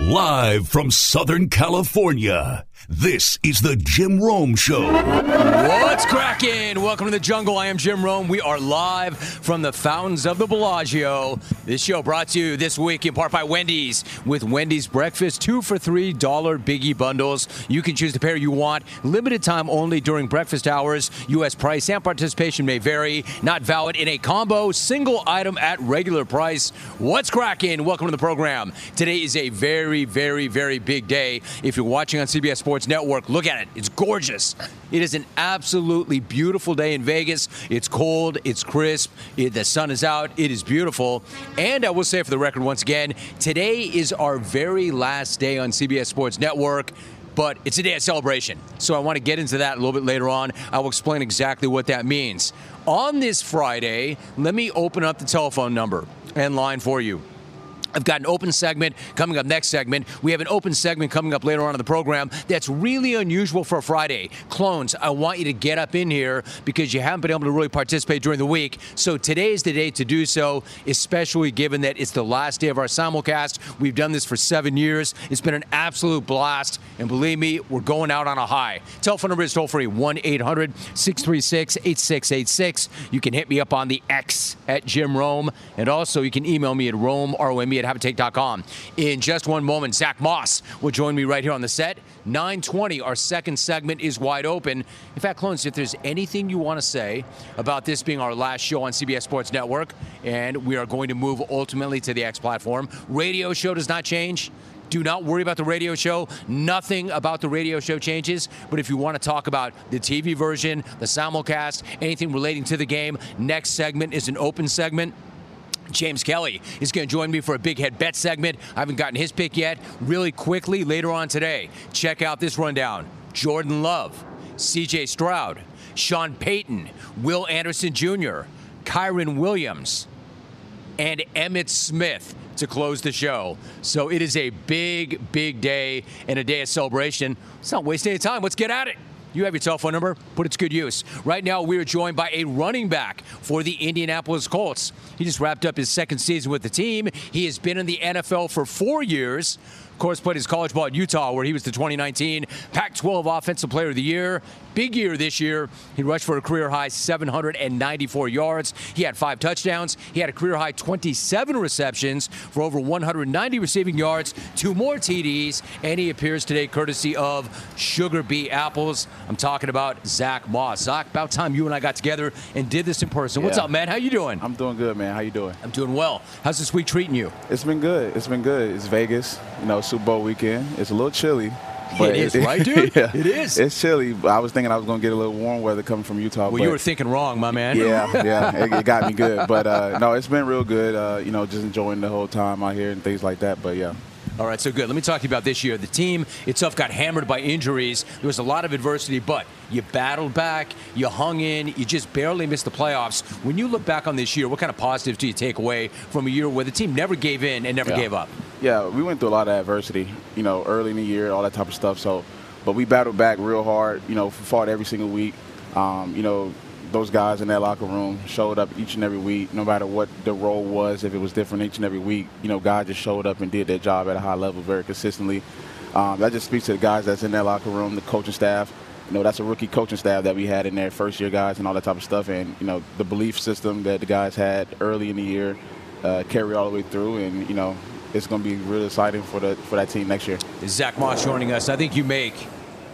Live from Southern California, this is the Jim Rome Show. What's cracking? Welcome to the jungle. I am Jim Rome. We are live from the fountains of the Bellagio. This show brought to you this week in part by Wendy's. With Wendy's breakfast, two for three dollar biggie bundles. You can choose the pair you want. Limited time only during breakfast hours. U.S. price and participation may vary. Not valid in a combo. Single item at regular price. What's cracking? Welcome to the program. Today is a very, very, very big day. If you're watching on CBS Sports Network, look at it. It's gorgeous. It is an absolutely beautiful day in Vegas. It's cold, it's crisp, it, the sun is out, it is beautiful. And I will say for the record once again, today is our very last day on CBS Sports Network but it's a day of celebration. So I want to get into that a little bit later on. I will explain exactly what that means. On this Friday, let me open up the telephone number and line for you. I've got an open segment coming up next segment. We have an open segment coming up later on in the program that's really unusual for a Friday. Clones, I want you to get up in here because you haven't been able to really participate during the week. So today is the day to do so, especially given that it's the last day of our simulcast. We've done this for seven years. It's been an absolute blast. And believe me, we're going out on a high. Telephone number is toll free 1 800 636 8686. You can hit me up on the X at Jim Rome. And also, you can email me at Rome, R O M E, at habitate.com. In just one moment, Zach Moss will join me right here on the set. 920, our second segment is wide open. In fact, Clones, if there's anything you want to say about this being our last show on CBS Sports Network, and we are going to move ultimately to the X platform, radio show does not change. Do not worry about the radio show. Nothing about the radio show changes. But if you want to talk about the TV version, the simulcast, anything relating to the game, next segment is an open segment. James Kelly is going to join me for a big head bet segment. I haven't gotten his pick yet. Really quickly later on today, check out this rundown Jordan Love, CJ Stroud, Sean Payton, Will Anderson Jr., Kyren Williams, and Emmitt Smith to close the show. So it is a big, big day and a day of celebration. Let's not waste any time. Let's get at it. You have your telephone number, put it to good use. Right now, we are joined by a running back for the Indianapolis Colts. He just wrapped up his second season with the team. He has been in the NFL for four years. Of course, played his college ball at Utah, where he was the 2019 Pac 12 Offensive Player of the Year. Big year this year. He rushed for a career high 794 yards. He had five touchdowns. He had a career high 27 receptions for over 190 receiving yards, two more TDs, and he appears today courtesy of SugarBee Apples. I'm talking about Zach Moss. Zach, about time you and I got together and did this in person. What's up, man? How you doing? I'm doing good, man. How you doing? I'm doing well. How's this week treating you? It's been good. It's been good. It's Vegas, you know, Super Bowl weekend. It's a little chilly. But is, right, dude? yeah. It is. It's chilly. I was thinking I was going to get a little warm weather coming from Utah. Well, but you were thinking wrong, my man. yeah, yeah, it, it got me good. But uh, no, it's been real good. Uh, you know, just enjoying the whole time out here and things like that. But yeah. All right, so good. Let me talk to you about this year. The team itself got hammered by injuries. There was a lot of adversity, but you battled back, you hung in, you just barely missed the playoffs. When you look back on this year, what kind of positives do you take away from a year where the team never gave in and never Yeah. gave up? Yeah, we went through a lot of adversity, you know, early in the year, all that type of stuff. So, but we battled back real hard, you know, fought every single week. Um, you know, those guys in that locker room showed up each and every week, no matter what the role was, if it was different each and every week. You know, guys just showed up and did their job at a high level very consistently. Um, that just speaks to the guys that's in that locker room, the coaching staff. You know, that's a rookie coaching staff that we had in there, first year guys and all that type of stuff. And, you know, the belief system that the guys had early in the year uh, carry all the way through. And, you know, it's going to be really exciting for the for that team next year. Zach Moss joining us. I think you make.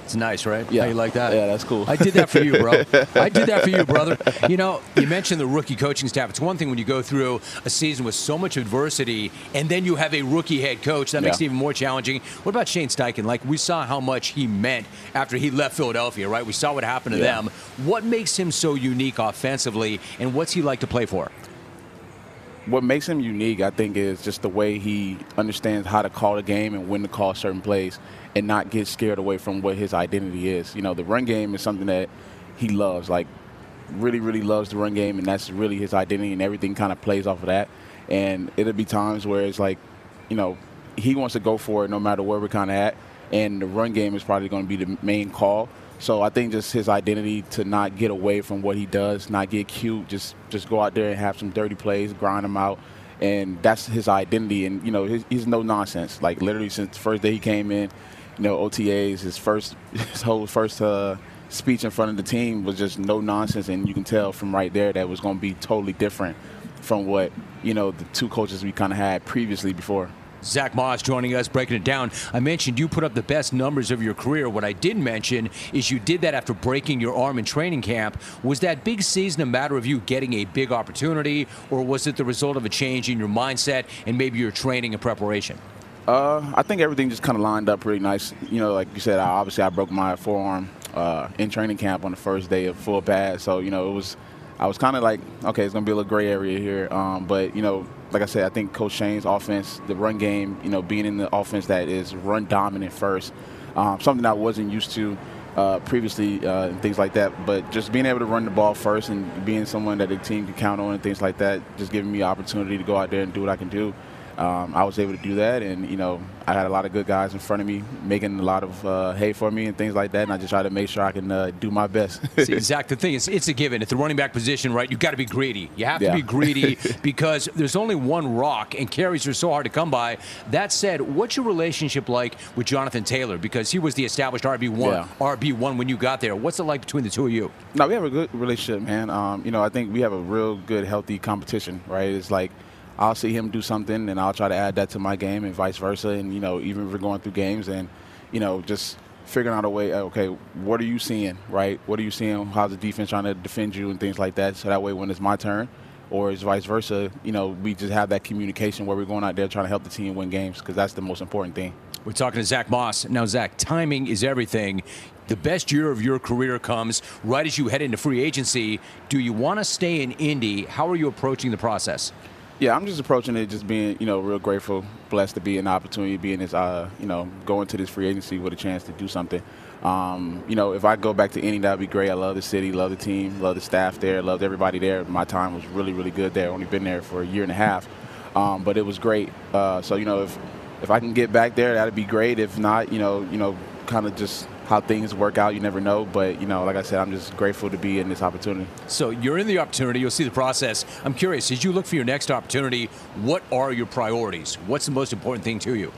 It's nice, right? Yeah. How you like that? Yeah, that's cool. I did that for you, bro. I did that for you, brother. You know, you mentioned the rookie coaching staff. It's one thing when you go through a season with so much adversity and then you have a rookie head coach. That makes it even more challenging. What about Shane Steichen? Like, we saw how much he meant after he left Philadelphia, right? We saw what happened to Yeah. them. What makes him so unique offensively, and what's he like to play for? What makes him unique, I think, is just the way he understands how to call the game and when to call certain plays and not get scared away from what his identity is. You know, the run game is something that he loves, like really, really loves the run game, and that's really his identity, and everything kind of plays off of that. And it'll be times where it's like, you know, he wants to go for it no matter where we're kind of at, and the run game is probably going to be the main call. So I think just his identity to not get away from what he does, not get cute, just just go out there and have some dirty plays, grind them out, and that's his identity. And you know, his, he's no nonsense. Like literally since the first day he came in, you know, OTAs, his first, his whole first uh, speech in front of the team was just no nonsense, and you can tell from right there that was going to be totally different from what you know the two coaches we kind of had previously before. Zach Moss joining us, breaking it down. I mentioned you put up the best numbers of your career. What I didn't mention is you did that after breaking your arm in training camp. Was that big season a matter of you getting a big opportunity, or was it the result of a change in your mindset and maybe your training and preparation? Uh, I think everything just kind of lined up pretty nice. You know, like you said, I, obviously I broke my forearm uh, in training camp on the first day of full pad, so you know it was. I was kind of like, okay, it's gonna be a little gray area here, um, but you know, like I said, I think Coach Shane's offense, the run game, you know, being in the offense that is run dominant first, um, something I wasn't used to uh, previously uh, and things like that. But just being able to run the ball first and being someone that the team can count on and things like that, just giving me opportunity to go out there and do what I can do um, I was able to do that, and you know, I had a lot of good guys in front of me making a lot of uh, hay for me and things like that, and I just try to make sure I can uh, do my best. See, Zach, the thing is, it's a given. At the running back position, right, you've got to be greedy. You have yeah. to be greedy because there's only one rock, and carries are so hard to come by. That said, what's your relationship like with Jonathan Taylor? Because he was the established RB one, yeah. RB one when you got there. What's it like between the two of you? No, we have a good relationship, man. Um, you know, I think we have a real good, healthy competition, right? It's like I'll see him do something, and I'll try to add that to my game, and vice versa. And you know, even if we're going through games, and you know, just figuring out a way. Uh, okay, what are you seeing? Right? What are you seeing? How's the defense trying to defend you and things like that? So that way, when it's my turn, or it's vice versa, you know, we just have that communication where we're going out there trying to help the team win games because that's the most important thing. We're talking to Zach Moss. Now, Zach, timing is everything. The best year of your career comes right as you head into free agency. Do you want to stay in Indy? How are you approaching the process? Yeah, I'm just approaching it just being, you know, real grateful, blessed to be an opportunity, being this, uh, you know, going to this free agency with a chance to do something. Um, you know, if I go back to Indy, that'd be great. I love the city, love the team, love the staff there, loved everybody there. My time was really, really good there. Only been there for a year and a half, um, but it was great. Uh, so you know, if if I can get back there, that'd be great. If not, you know, you know, kind of just how things work out. You never know. But, you know, like I said, I'm just grateful to be in this opportunity. So you're in the opportunity. You'll see the process. I'm curious, as you look for your next opportunity, what are your priorities? What's the most important thing to you?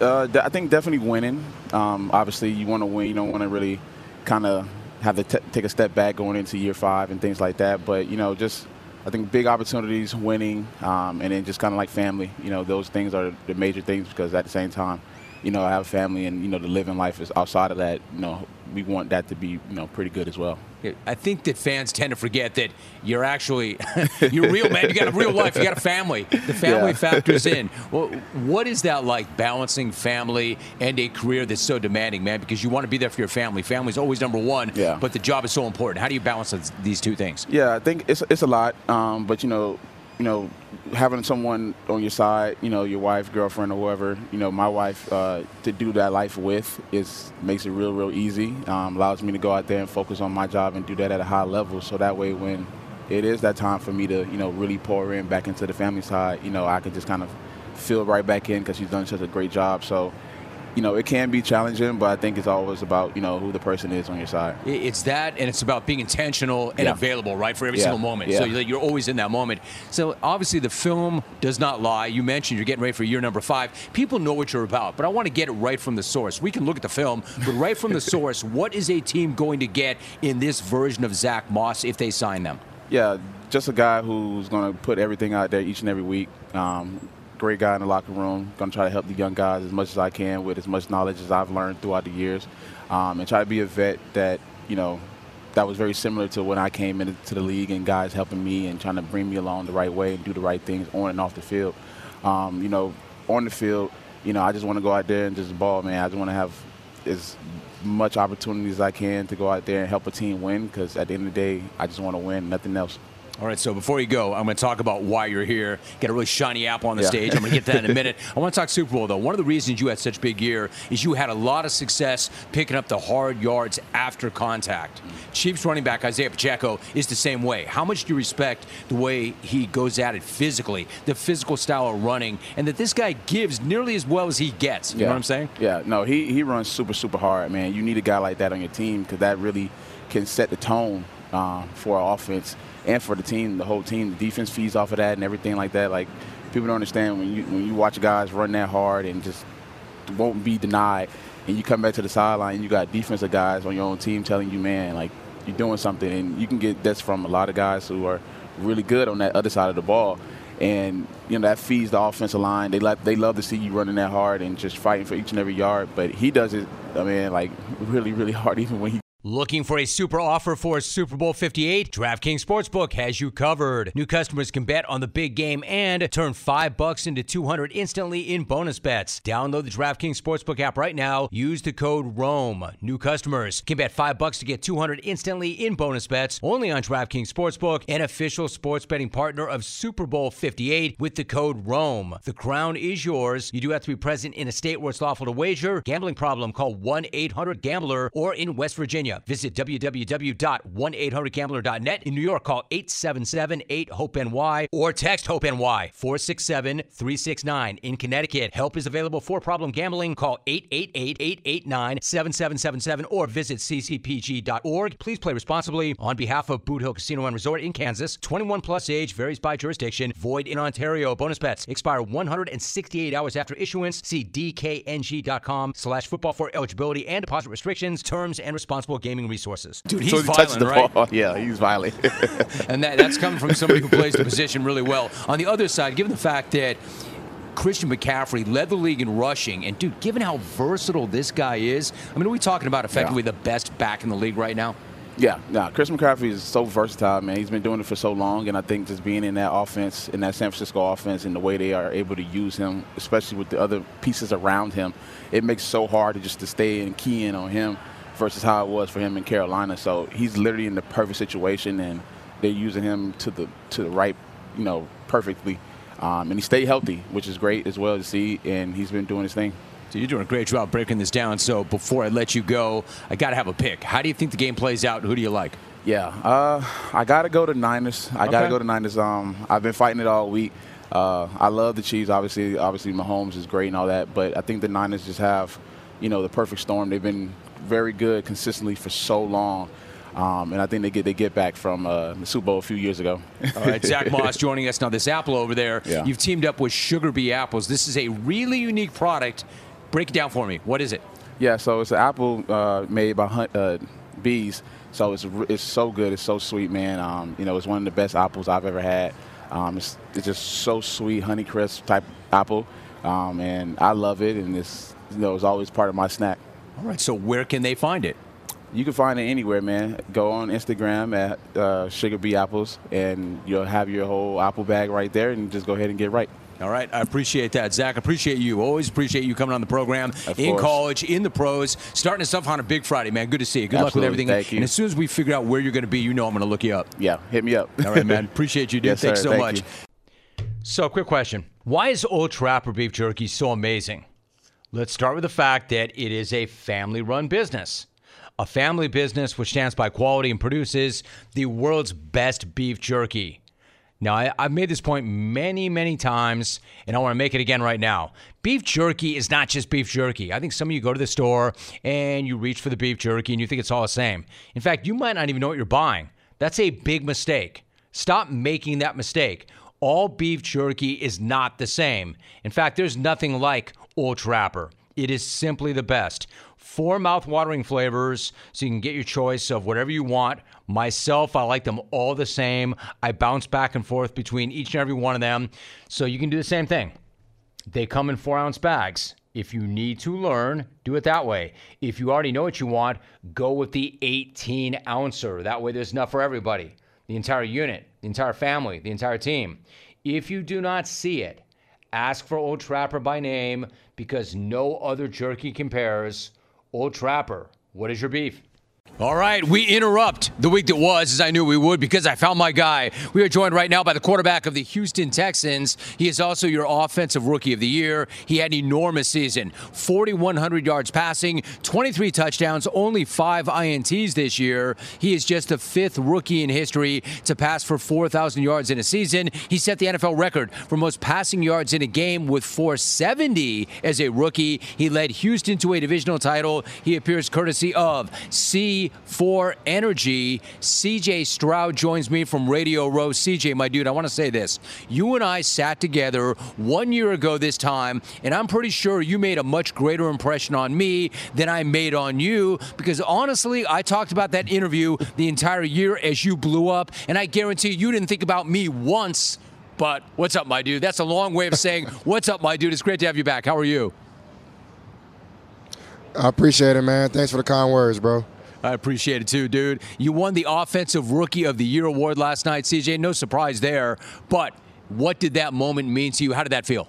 Uh, I think definitely winning. Um, obviously, you want to win. You don't want to really kind of have to t- take a step back going into year five and things like that. But, you know, just I think big opportunities, winning, um, and then just kind of like family. You know, those things are the major things because at the same time, you know, I have a family and, you know, the living life is outside of that, you know, we want that to be, you know, pretty good as well. I think that fans tend to forget that you're actually, you're real, man. You got a real life. You got a family. The family yeah. factors in. Well, what is that like balancing family and a career that's so demanding, man? Because you want to be there for your family. Family's always number one, yeah. but the job is so important. How do you balance these two things? Yeah, I think it's, it's a lot. Um, but, you know, you know, having someone on your side, you know, your wife, girlfriend, or whoever, you know, my wife, uh, to do that life with is makes it real, real easy. Um, allows me to go out there and focus on my job and do that at a high level. So that way, when it is that time for me to, you know, really pour in back into the family side, you know, I can just kind of feel right back in because she's done such a great job. So you know, it can be challenging, but I think it's always about, you know, who the person is on your side. It's that, and it's about being intentional and yeah. available, right, for every yeah. single moment. Yeah. So you're always in that moment. So obviously the film does not lie. You mentioned you're getting ready for year number five. People know what you're about, but I want to get it right from the source. We can look at the film, but right from the source, what is a team going to get in this version of Zach Moss if they sign them? Yeah, just a guy who's going to put everything out there each and every week. Um, great guy in the locker room. Going to try to help the young guys as much as I can with as much knowledge as I've learned throughout the years, um, and try to be a vet that you know that was very similar to when I came into the league and guys helping me and trying to bring me along the right way and do the right things on and off the field. Um, you know, on the field, you know, I just want to go out there and just ball, man. I just want to have as much opportunity as I can to go out there and help a team win because at the end of the day, I just want to win, nothing else. All right, so before you go, I'm going to talk about why you're here. Get a really shiny apple on the yeah. stage. I'm going to get that in a minute. I want to talk Super Bowl, though. One of the reasons you had such big year is you had a lot of success picking up the hard yards after contact. Chiefs running back Isaiah Pacheco is the same way. How much do you respect the way he goes at it physically, the physical style of running, and that this guy gives nearly as well as he gets? You yeah. know what I'm saying? Yeah, no, he, he runs super, super hard, man. You need a guy like that on your team because that really can set the tone uh, for our offense and for the team, the whole team. The defense feeds off of that and everything like that. Like people don't understand when you when you watch guys run that hard and just won't be denied, and you come back to the sideline and you got defensive guys on your own team telling you, man, like you're doing something, and you can get this from a lot of guys who are really good on that other side of the ball. And you know that feeds the offensive line. They like they love to see you running that hard and just fighting for each and every yard. But he does it, I mean, like really, really hard, even when he Looking for a super offer for Super Bowl 58? DraftKings Sportsbook has you covered. New customers can bet on the big game and turn 5 bucks into 200 instantly in bonus bets. Download the DraftKings Sportsbook app right now. Use the code ROME. New customers can bet 5 bucks to get 200 instantly in bonus bets only on DraftKings Sportsbook, an official sports betting partner of Super Bowl 58 with the code ROME. The crown is yours. You do have to be present in a state where it's lawful to wager. Gambling problem? Call 1-800-GAMBLER or in West Virginia Visit www.1800gambler.net. In New York, call 877-8-HOPE-NY or text HOPE-NY 467-369. In Connecticut, help is available for problem gambling. Call 888-889-7777 or visit ccpg.org. Please play responsibly on behalf of Boot Hill Casino and Resort in Kansas. 21 plus age varies by jurisdiction. Void in Ontario. Bonus bets expire 168 hours after issuance. See dkng.com slash football for eligibility and deposit restrictions, terms, and responsible gaming resources. Dude, he's so he violent, the right? Ball. Yeah, he's violent. and that, that's coming from somebody who plays the position really well. On the other side, given the fact that Christian McCaffrey led the league in rushing, and dude, given how versatile this guy is, I mean, are we talking about effectively yeah. the best back in the league right now? Yeah, yeah. Chris McCaffrey is so versatile, man. He's been doing it for so long, and I think just being in that offense, in that San Francisco offense, and the way they are able to use him, especially with the other pieces around him, it makes it so hard to just to stay and key in on him versus how it was for him in Carolina. So he's literally in the perfect situation, and they're using him to the to the right, you know, perfectly. Um, and he stayed healthy, which is great as well to see. And he's been doing his thing. So you're doing a great job breaking this down. So before I let you go, I got to have a pick. How do you think the game plays out? Who do you like? Yeah, uh, I got to go to Niners. I okay. got to go to Niners. Um, I've been fighting it all week. Uh, I love the Chiefs. Obviously, obviously Mahomes is great and all that, but I think the Niners just have, you know, the perfect storm. They've been very good consistently for so long. Um, and I think they get they get back from uh, the Super Bowl a few years ago. All right, Zach Moss joining us now. This apple over there, yeah. you've teamed up with SugarBee Apples. This is a really unique product. Break it down for me. What is it? Yeah, so it's an apple uh, made by hunt, uh, bees. So it's it's so good. It's so sweet, man. Um, you know, it's one of the best apples I've ever had. Um, it's, it's just so sweet, honey crisp type apple, um, and I love it. And it's you know it's always part of my snack. All right. So where can they find it? You can find it anywhere, man. Go on Instagram at uh, SugarBee Apples, and you'll have your whole apple bag right there, and just go ahead and get right. All right, I appreciate that, Zach. Appreciate you. Always appreciate you coming on the program of in course. college, in the pros, starting us off on a big Friday, man. Good to see you. Good Absolutely. luck with everything. Thank you. And as soon as we figure out where you're going to be, you know I'm going to look you up. Yeah, hit me up. All right, man. Appreciate you, dude. Yes, Thanks sir. so Thank much. You. So, quick question: Why is Old Trapper beef jerky so amazing? Let's start with the fact that it is a family-run business. A family business which stands by quality and produces the world's best beef jerky. Now, I, have made this point many, many times, and I want to make it again right now. Beef jerky is not just beef jerky. I think some of you go to the store and you reach for the beef jerky and you think it's all the same. In fact, you might not even know what you're buying. That's a big mistake. Stop making that mistake. All beef jerky is not the same. In fact, there's nothing like Old Trapper. It is simply the best. Four mouth-watering flavors, so you can get your choice of whatever you want. Myself, I like them all the same. I bounce back and forth between each and every one of them. So you can do the same thing. They come in four ounce bags. If you need to learn, do it that way. If you already know what you want, go with the 18 ouncer. That way, there's enough for everybody the entire unit, the entire family, the entire team. If you do not see it, ask for Old Trapper by name because no other jerky compares. Old Trapper, what is your beef? All right, we interrupt the week that was, as I knew we would, because I found my guy. We are joined right now by the quarterback of the Houston Texans. He is also your offensive rookie of the year. He had an enormous season 4,100 yards passing, 23 touchdowns, only five INTs this year. He is just the fifth rookie in history to pass for 4,000 yards in a season. He set the NFL record for most passing yards in a game with 470 as a rookie. He led Houston to a divisional title. He appears courtesy of C. C4 Energy. CJ Stroud joins me from Radio Row. CJ, my dude, I want to say this. You and I sat together one year ago this time, and I'm pretty sure you made a much greater impression on me than I made on you because honestly, I talked about that interview the entire year as you blew up, and I guarantee you didn't think about me once. But what's up, my dude? That's a long way of saying, What's up, my dude? It's great to have you back. How are you? I appreciate it, man. Thanks for the kind words, bro. I appreciate it too, dude. You won the Offensive Rookie of the Year award last night, CJ. No surprise there. But what did that moment mean to you? How did that feel?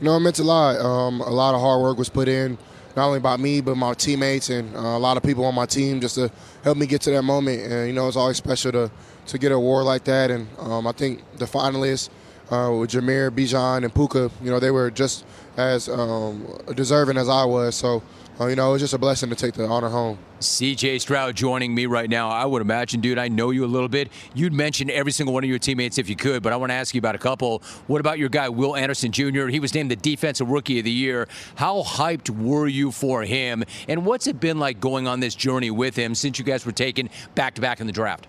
You know, it meant a lot. Um, a lot of hard work was put in, not only by me, but my teammates and uh, a lot of people on my team just to help me get to that moment. And, you know, it's always special to, to get an award like that. And um, I think the finalists uh, with Jahmyr, Bijan, and Puka, you know, they were just as um, deserving as I was. So, uh, you know, it was just a blessing to take the honor home. CJ Stroud joining me right now. I would imagine, dude, I know you a little bit. You'd mention every single one of your teammates if you could, but I want to ask you about a couple. What about your guy, Will Anderson Jr.? He was named the Defensive Rookie of the Year. How hyped were you for him? And what's it been like going on this journey with him since you guys were taken back to back in the draft?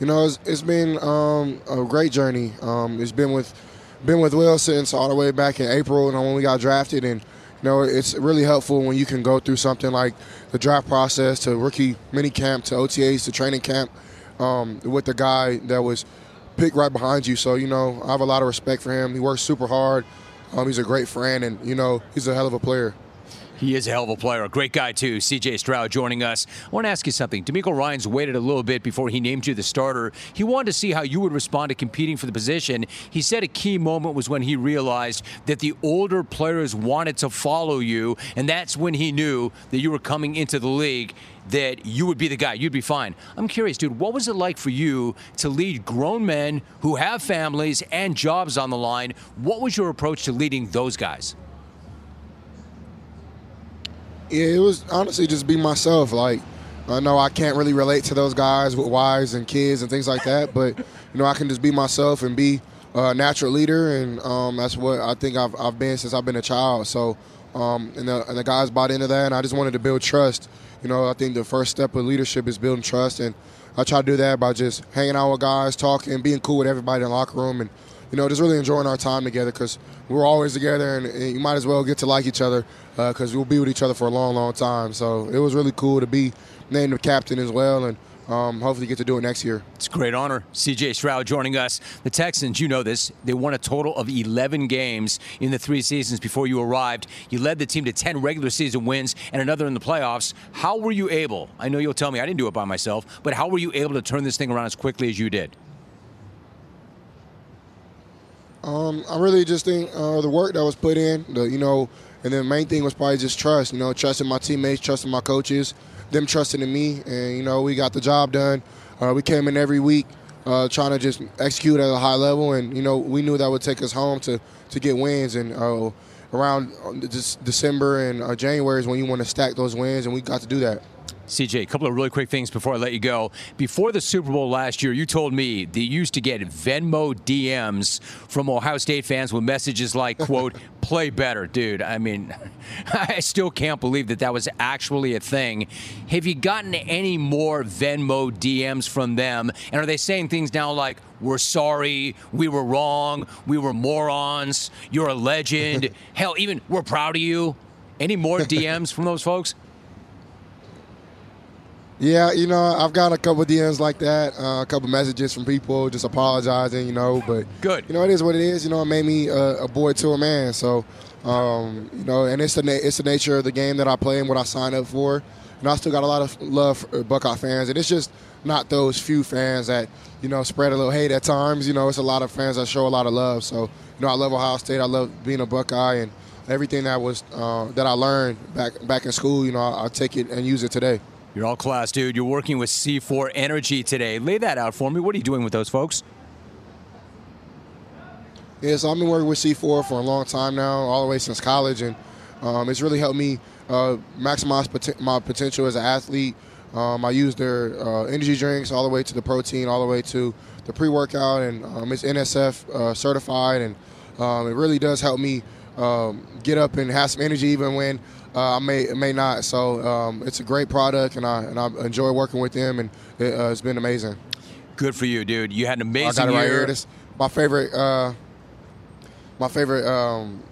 You know, it's, it's been um, a great journey. Um, it's been with been with Will since all the way back in April, and when we got drafted, and you know, it's really helpful when you can go through something like the draft process to rookie mini camp to OTAs to training camp um, with the guy that was picked right behind you. So you know, I have a lot of respect for him. He works super hard. Um, he's a great friend, and you know, he's a hell of a player. He is a hell of a player. A great guy, too. CJ Stroud joining us. I want to ask you something. DeMeco Ryans waited a little bit before he named you the starter. He wanted to see how you would respond to competing for the position. He said a key moment was when he realized that the older players wanted to follow you, and that's when he knew that you were coming into the league that you would be the guy. You'd be fine. I'm curious, dude, what was it like for you to lead grown men who have families and jobs on the line? What was your approach to leading those guys? Yeah, it was honestly just be myself. Like, I know I can't really relate to those guys with wives and kids and things like that, but you know, I can just be myself and be a natural leader, and um, that's what I think I've, I've been since I've been a child. So, um, and, the, and the guys bought into that, and I just wanted to build trust. You know, I think the first step of leadership is building trust, and I try to do that by just hanging out with guys, talking, being cool with everybody in the locker room, and you know, just really enjoying our time together because we're always together, and, and, you might as well get to like each other because uh, we'll be with each other for a long, long time. So it was really cool to be named the captain as well, and um, hopefully get to do it next year. It's a great honor. CJ Stroud joining us. The Texans, you know this, they won a total of 11 games in the three seasons before you arrived. You led the team to 10 regular season wins and another in the playoffs. How were you able? I know you'll tell me I didn't do it by myself, but how were you able to turn this thing around as quickly as you did? Um, I really just think uh, the work that was put in, the you know, and the main thing was probably just trust. You know, trusting my teammates, trusting my coaches, them trusting in me, and you know, we got the job done. Uh, we came in every week uh, trying to just execute at a high level, and you know, we knew that would take us home to to get wins. And uh, around uh, December and uh, January is when you want to stack those wins, and we got to do that. CJ, a couple of really quick things before I let you go. Before the Super Bowl last year, you told me that you used to get Venmo DMs from Ohio State fans with messages like, quote, play better, dude. I mean, I still can't believe that that was actually a thing. Have you gotten any more Venmo DMs from them? And are they saying things now like, we're sorry, we were wrong, we were morons, you're a legend, hell, even we're proud of you? Any more DMs from those folks? Yeah, you know, I've got a couple DMs like that, uh, a couple messages from people just apologizing, you know. But good, you know, it is what it is. You know, it made me a, a boy to a man. So, um, you know, and it's the na- it's the nature of the game that I play and what I signed up for. And I still got a lot of love for Buckeye fans, and it's just not those few fans that you know spread a little hate at times. You know, it's a lot of fans that show a lot of love. So, you know, I love Ohio State. I love being a Buckeye and everything that was uh, that I learned back back in school. You know, I, I take it and use it today. You're all class, dude. You're working with C4 Energy today. Lay that out for me. What are you doing with those folks? Yeah, so I've been working with C4 for a long time now, all the way since college, and um, it's really helped me uh, maximize pot- my potential as an athlete. Um, I use their uh, energy drinks all the way to the protein, all the way to the pre-workout, and um, it's NSF uh, certified, and um, it really does help me um, get up and have some energy even when uh, I may may not. So um, it's a great product, and I and I enjoy working with them, and it, uh, it's been amazing. Good for you, dude. You had an amazing I got it year. right here. This my favorite. Uh, my favorite um,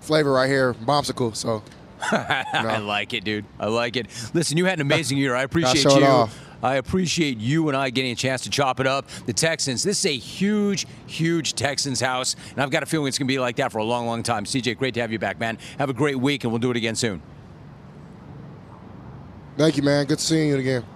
flavor right here, bombsicle. So I like it, dude. I like it. Listen, you had an amazing year. I appreciate you. I appreciate you and I getting a chance to chop it up. The Texans, this is a huge, huge Texans house, and I've got a feeling it's going to be like that for a long, long time. CJ, great to have you back, man. Have a great week, and we'll do it again soon. thank you, man. Good seeing you again.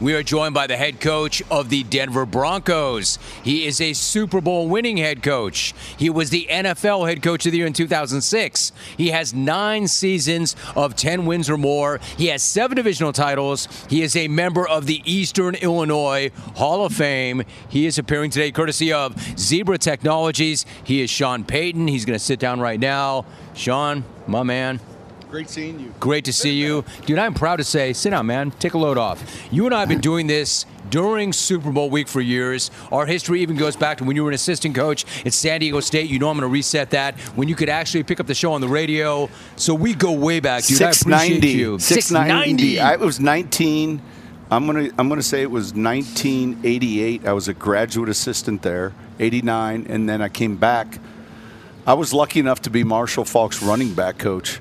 We are joined by the head coach of the Denver Broncos. He is a Super Bowl winning head coach. He was the NFL head coach of the year in 2006. He has nine seasons of 10 wins or more. He has seven divisional titles. He is a member of the Eastern Illinois Hall of Fame. He is appearing today courtesy of Zebra Technologies. He is Sean Payton. He's going to sit down right now. Sean, my man, Great seeing you. Great to see you. Dude, I'm proud to say, sit down, man. Take a load off. You and I have been doing this during Super Bowl week for years. Our history even goes back to when you were an assistant coach at San Diego State. You know I'm going to reset that. When you could actually pick up the show on the radio. So we go way back, dude. I appreciate you. 690. I, it was 19. I'm gonna I'm gonna say it was 1988. I was a graduate assistant there. 89, and then I came back. I was lucky enough to be Marshall Faulk's running back coach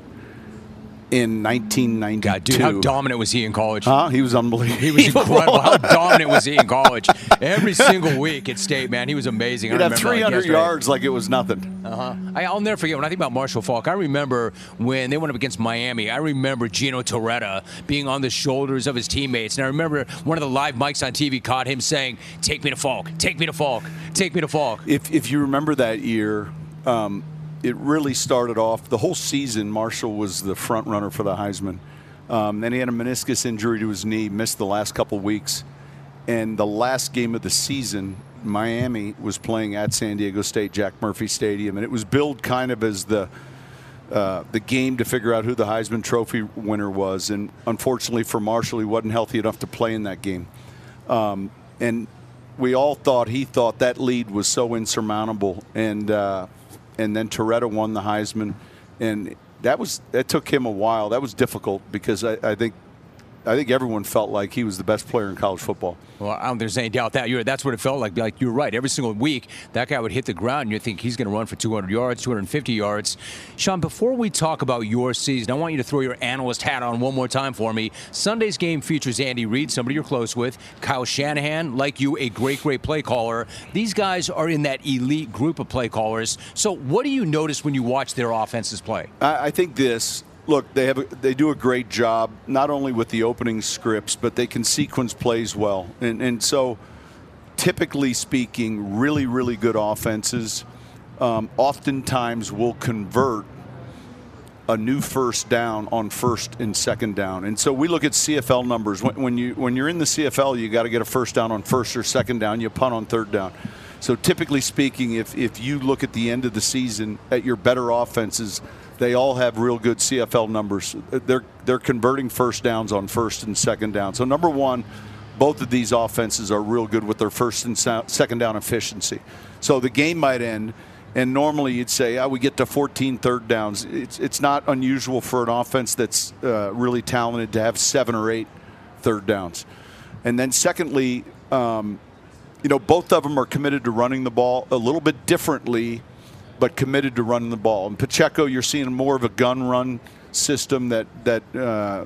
in 1992. God, dude, how dominant was he in college? Huh? He was unbelievable. He was incredible. How dominant was he in college? Every single week at State, man, he was amazing. He'd I have remember, like, 300 yards like it was nothing. Uh-huh. I, I'll never forget when I think about Marshall Faulk. I remember when they went up against Miami. I remember Gino Torretta being on the shoulders of his teammates, and I remember one of the live mics on TV caught him saying, "Take me to Faulk, take me to Faulk, take me to Faulk." If if you remember that year, um, it really started off the whole season. Marshall was the front runner for the Heisman. Um, then he had a meniscus injury to his knee, missed the last couple weeks, and the last game of the season, Miami was playing at San Diego State, Jack Murphy Stadium, and it was billed kind of as the uh, the game to figure out who the Heisman Trophy winner was. And unfortunately for Marshall, he wasn't healthy enough to play in that game. Um, and we all thought he thought that lead was so insurmountable. And uh, and then Torretta won the Heisman, and that was that took him a while. That was difficult because I, I think I think everyone felt like he was the best player in college football. Well, I don't think there's any doubt that you're. That's what it felt like. Like you're right. Every single week, that guy would hit the ground, and you think he's going to run for 200 yards, 250 yards. Sean, before we talk about your season, I want you to throw your analyst hat on one more time for me. Sunday's game features Andy Reid, somebody you're close with, Kyle Shanahan, like you, a great, great play caller. These guys are in that elite group of play callers. So, what do you notice when you watch their offenses play? I, I think this. Look, they have a, they do a great job not only with the opening scripts, but they can sequence plays well, and and so typically speaking, really really good offenses um, oftentimes will convert a new first down on first and second down. And so we look at CFL numbers. When, when you when you're in the CFL, you got to get a first down on first or second down. You punt on third down. So typically speaking, if if you look at the end of the season at your better offenses, they all have real good CFL numbers. They're they're converting first downs on first and second down. So number one, both of these offenses are real good with their first and second down efficiency. So the game might end, and normally you'd say, oh, we get to 14 third downs. It's, it's not unusual for an offense that's uh, really talented to have seven or eight third downs. And then secondly, um, you know, both of them are committed to running the ball a little bit differently, but committed to running the ball. And Pacheco, you're seeing more of a gun run system that that uh,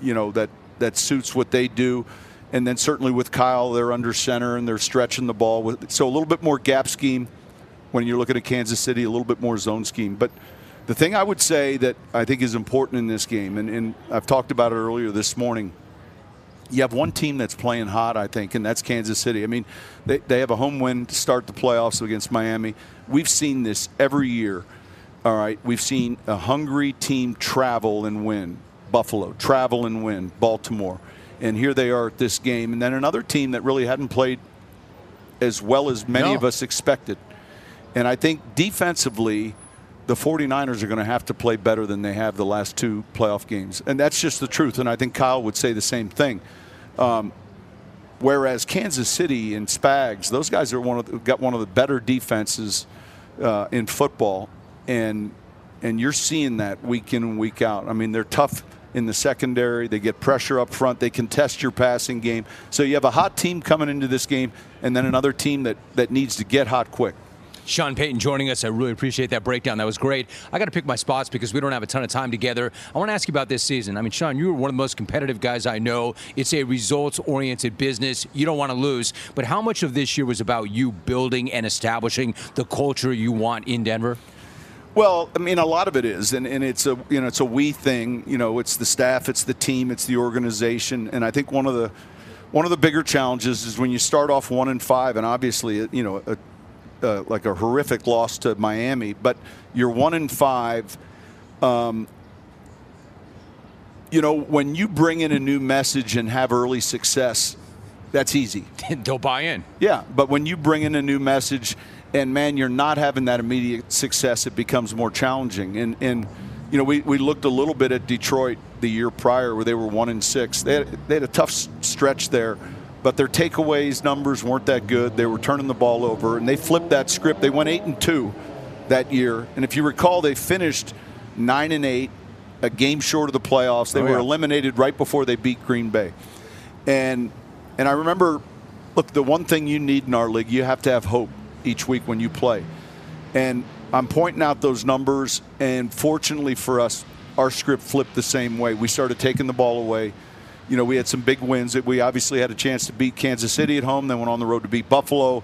you know that that suits what they do. And then certainly with Kyle, they're under center and they're stretching the ball with so a little bit more gap scheme when you're looking at Kansas City, a little bit more zone scheme. But the thing I would say that I think is important in this game, and, and I've talked about it earlier this morning, you have one team that's playing hot, I think, and that's Kansas City. I mean, they, they have a home win to start the playoffs against Miami. We've seen this every year. All right, we've seen a hungry team travel and win. Buffalo travel and win. Baltimore, and here they are at this game, and then another team that really hadn't played as well as many No. of us expected. And I think defensively, the 49ers are going to have to play better than they have the last two playoff games. And that's just the truth. And I think Kyle would say the same thing. Um, whereas Kansas City and Spags, those guys are one of the, got one of the better defenses uh, in football. And and you're seeing that week in and week out. I mean, they're tough in the secondary. They get pressure up front. They contest your passing game. So you have a hot team coming into this game, and then another team that, that needs to get hot quick. Sean Payton joining us. I really appreciate that breakdown. That was great. I got to pick my spots because we don't have a ton of time together. I want to ask you about this season. I mean, Sean, you were one of the most competitive guys I know. It's a results oriented business. You don't want to lose. But how much of this year was about you building and establishing the culture you want in Denver? Well, I mean, a lot of it is, and, and it's a you know it's a we thing. You know, it's the staff, it's the team, it's the organization, and I think one of the one of the bigger challenges is when you start off one and five, and obviously, you know, a, uh, like a horrific loss to Miami, but you're one in five. Um, you know, when you bring in a new message and have early success, that's easy. They'll buy in. Yeah, but when you bring in a new message and man, you're not having that immediate success, it becomes more challenging. And and you know, we, we looked a little bit at Detroit the year prior where they were one in six. They had, they had a tough stretch there, but their takeaways numbers weren't that good. They were turning the ball over, and they flipped that script. They went eight and two that year, and if you recall, they finished nine and eight, a game short of the playoffs. They Oh, were yeah. eliminated right before they beat Green Bay, and and I remember, look, the one thing you need in our league, you have to have hope each week when you play. And I'm pointing out those numbers, and fortunately for us, our script flipped the same way. We started taking the ball away. You know, we had some big wins. That we obviously had a chance to beat Kansas City at home, then went on the road to beat Buffalo,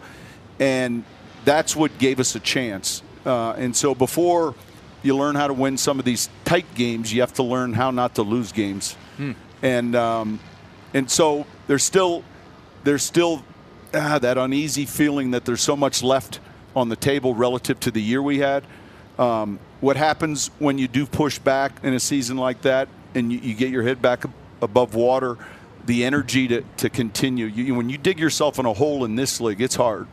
and that's what gave us a chance. Uh, and so before you learn how to win some of these tight games, you have to learn how not to lose games. And um, and so there's still there's still ah, that uneasy feeling that there's so much left on the table relative to the year we had. Um, what happens when you do push back in a season like that and you, you get your head back ab- above water? The energy to, to continue. You, when you dig yourself in a hole in this league, it's hard.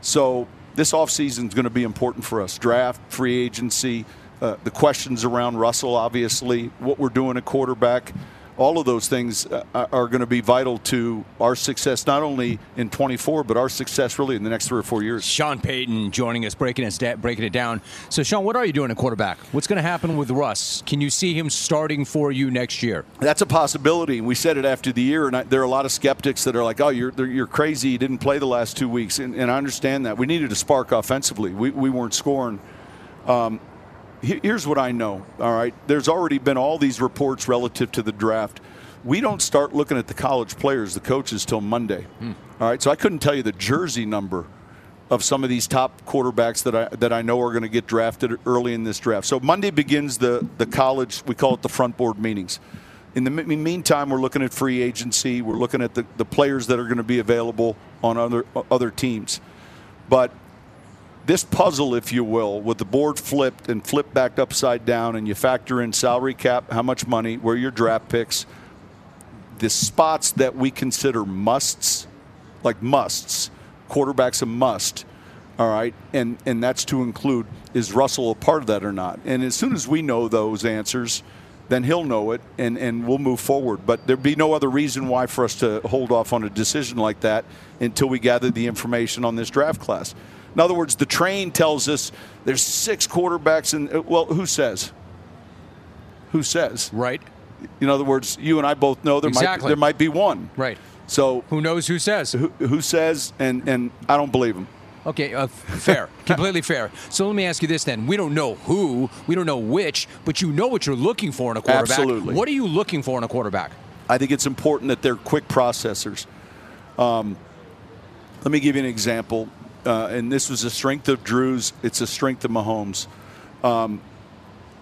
So this offseason is going to be important for us. Draft, free agency, uh, the questions around Russell, obviously, what we're doing at quarterback. All of those things uh, are going to be vital to our success, not only in 24, but our success really in the next three or four years. Sean Payton joining us, breaking it, da- breaking it down. So, Sean, what are you doing at quarterback? What's going to happen with Russ? Can you see him starting for you next year? That's a possibility. We said it after the year, and I, there are a lot of skeptics that are like, "Oh, you're you're crazy. You didn't play the last two weeks," and, and I understand that. We needed a spark offensively. We we weren't scoring. Um, here's what I know. All right, there's already been all these reports relative to the draft. We don't start looking at the college players, the coaches, till Monday. Hmm. All right, so I couldn't tell you the jersey number of some of these top quarterbacks that I that I know are going to get drafted early in this draft. So Monday begins the the college. We call it the front board meetings. In the meantime, we're looking at free agency. We're looking at the, the players that are going to be available on other other teams. But this puzzle, if you will, with the board flipped and flipped back upside down, and you factor in salary cap, how much money, where your draft picks, the spots that we consider musts, like musts, quarterback's a must. All right, and and that's to include is Russell a part of that or not? And as soon as we know those answers, then he'll know it, and and we'll move forward. But there'd be no other reason why for us to hold off on a decision like that until we gather the information on this draft class. In other words, the train tells us there's six quarterbacks, and well, who says? Who says? Right. In other words, you and I both know there might there might be one. Right. So Who knows who says? who, who says? And and I don't believe him. Okay, uh, fair, completely fair. So let me ask you this then: We don't know who, we don't know which, but you know what you're looking for in a quarterback. Absolutely. What are you looking for in a quarterback? I think it's important that they're quick processors. Um, let me give you an example, uh, and this was a strength of Drew's. It's a strength of Mahomes. Um,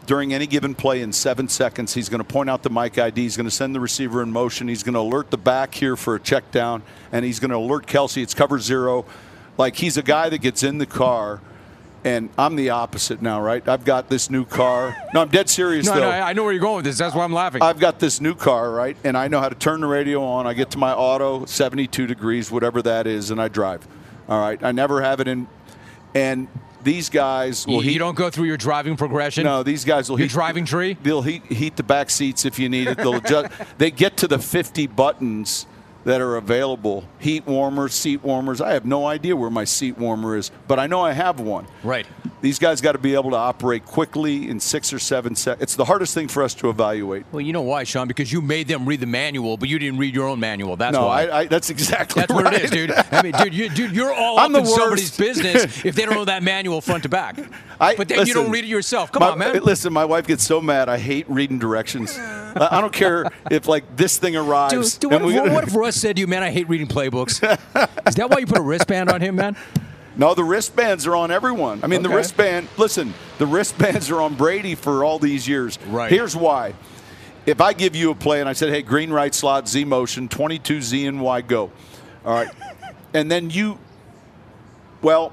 during any given play in seven seconds, he's going to point out the Mike ID. He's going to send the receiver in motion. He's going to alert the back here for a check down, and he's going to alert Kelce. It's cover zero. Like he's a guy that gets in the car And I'm the opposite now, right? I've got this new car. No, I'm dead serious No, though. no, I I know where you're going with this. That's why I'm laughing. I've got this new car, right? And I know how to turn the radio on. I get to my auto, 72 degrees, whatever that is, and I drive. All right. I never have it in. And these guys you, will you heat. don't go through your driving progression. No, these guys will Your heat. driving tree? They'll heat, heat the back seats if you need it. They'll adjust. they get to the 50 buttons that are available heat warmers, seat warmers. I have no idea where my seat warmer is, but I know I have one. Right. These guys got to be able to operate quickly in six or seven seconds. It's the hardest thing for us to evaluate. Well, you know why, Sean? Because you made them read the manual, but you didn't read your own manual. That's no, why. I, I, that's exactly That's what it is, dude. I mean, dude, you, dude, you're all I'm up the in somebody's business if they don't know that manual front to back. I- but then you don't read it yourself. Come my- on, man. Listen, my wife gets so mad. I hate reading directions. I don't care if like this thing arrives. Dude, dude what, if, what if Russ said to you, man, I hate reading playbooks? is that why you put a wristband on him, man? No, the wristbands are on everyone. I mean, the wristband. Listen, the wristbands are on Brady for all these years. Right. Here's why. If I give you a play and I said, "Hey, green right slot, Z motion, 22 Z and Y go," all right, and then you, well,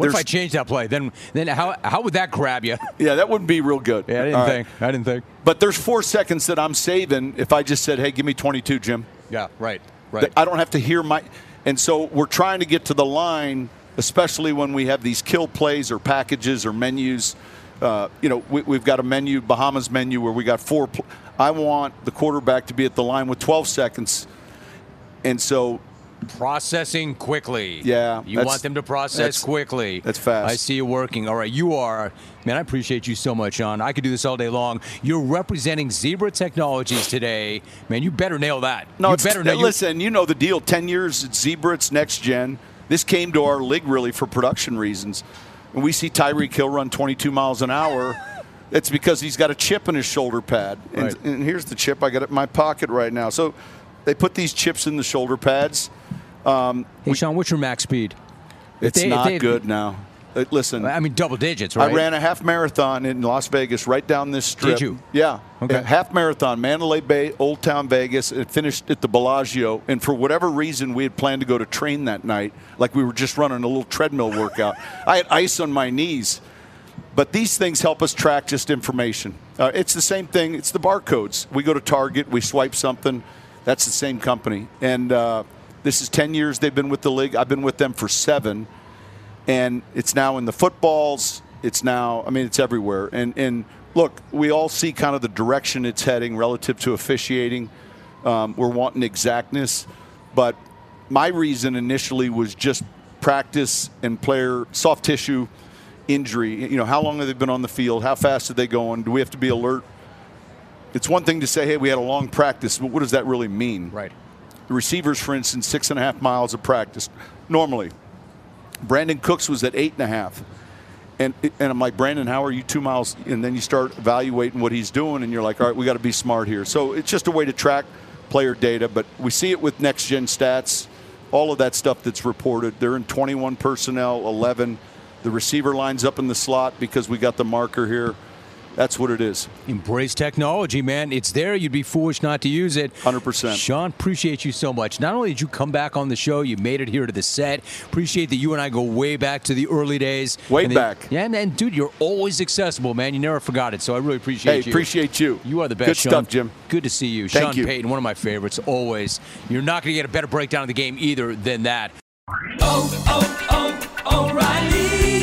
What if I change that play? Then, then how, how would that grab you? yeah, that wouldn't be real good. Yeah, I didn't All right. think. I didn't think. But there's four seconds that I'm saving if I just said, "Hey, give me 22, Jim." Yeah, right, right. I don't have to hear my. And so we're trying to get to the line, especially when we have these kill plays or packages or menus. Uh, you know, we, we've got a menu, Bahamas menu, where we got four. Pl- I want the quarterback to be at the line with 12 seconds. And so Processing quickly. Yeah, You want them to process that's- quickly. that's fast. I see you working. All right, you are. Man, I appreciate you so much, John. I could do this all day long. You're representing Zebra Technologies today. Man, you better nail that. No, you better nail. listen. You know the deal. Ten years at Zebra, it's next gen. This came to our league really for production reasons. And we see Tyreek Hill run 22 miles an hour, it's because he's got a chip in his shoulder pad. And, Right. and here's the chip. I got it in my pocket right now. So they put these chips in the shoulder pads. Hey, Sean, what's your max speed? It's they- not they- good now. Uh, listen, I mean, double digits, right? I ran a half marathon in Las Vegas, right down this strip. Did you? Yeah. Okay. Half marathon, Mandalay Bay, Old Town Vegas. It finished at the Bellagio, and for whatever reason, we had planned to go to train that night, like we were just running a little treadmill workout. I had ice on my knees. But these things help us track just information. Uh, it's the same thing. It's the barcodes. We go to Target, we swipe something. That's the same company. And uh, this is 10 years they've been with the league. I've been with them for seven and it's now in the footballs. It's now, I mean, it's everywhere. And and look, we all see kind of the direction it's heading relative to officiating. Um, we're wanting exactness, but my reason initially was just practice and player soft tissue injury. You know, how long have they been on the field? How fast are they going? Do we have to be alert? It's one thing to say, hey, we had a long practice, but what does that really mean? Right. The receivers, for instance, six and a half miles of practice normally. Brandin Cooks was at eight and a half. And, and I'm like, Brandon, how are you two miles? And then you start evaluating what he's doing, and you're like, all right, we got to be smart here. So it's just a way to track player data, but we see it with next gen stats, all of that stuff that's reported. They're in 21 personnel, 11. The receiver lines up in the slot because we got the marker here. That's what it is. Embrace technology, man. It's there. You'd be foolish not to use it. 100%. Sean, appreciate you so much. Not only did you come back on the show, you made it here to the set. Appreciate that you and I go way back to the early days. Way And back. yeah, man, dude, you're always accessible, man. You never forgot it. So I really appreciate you. Hey, you. appreciate you. You are the best, Good Sean. stuff, Jim. Good to see you. Thank Sean you. Payton, one of my favorites, always. You're not going to get a better breakdown of the game either than that. Oh, oh,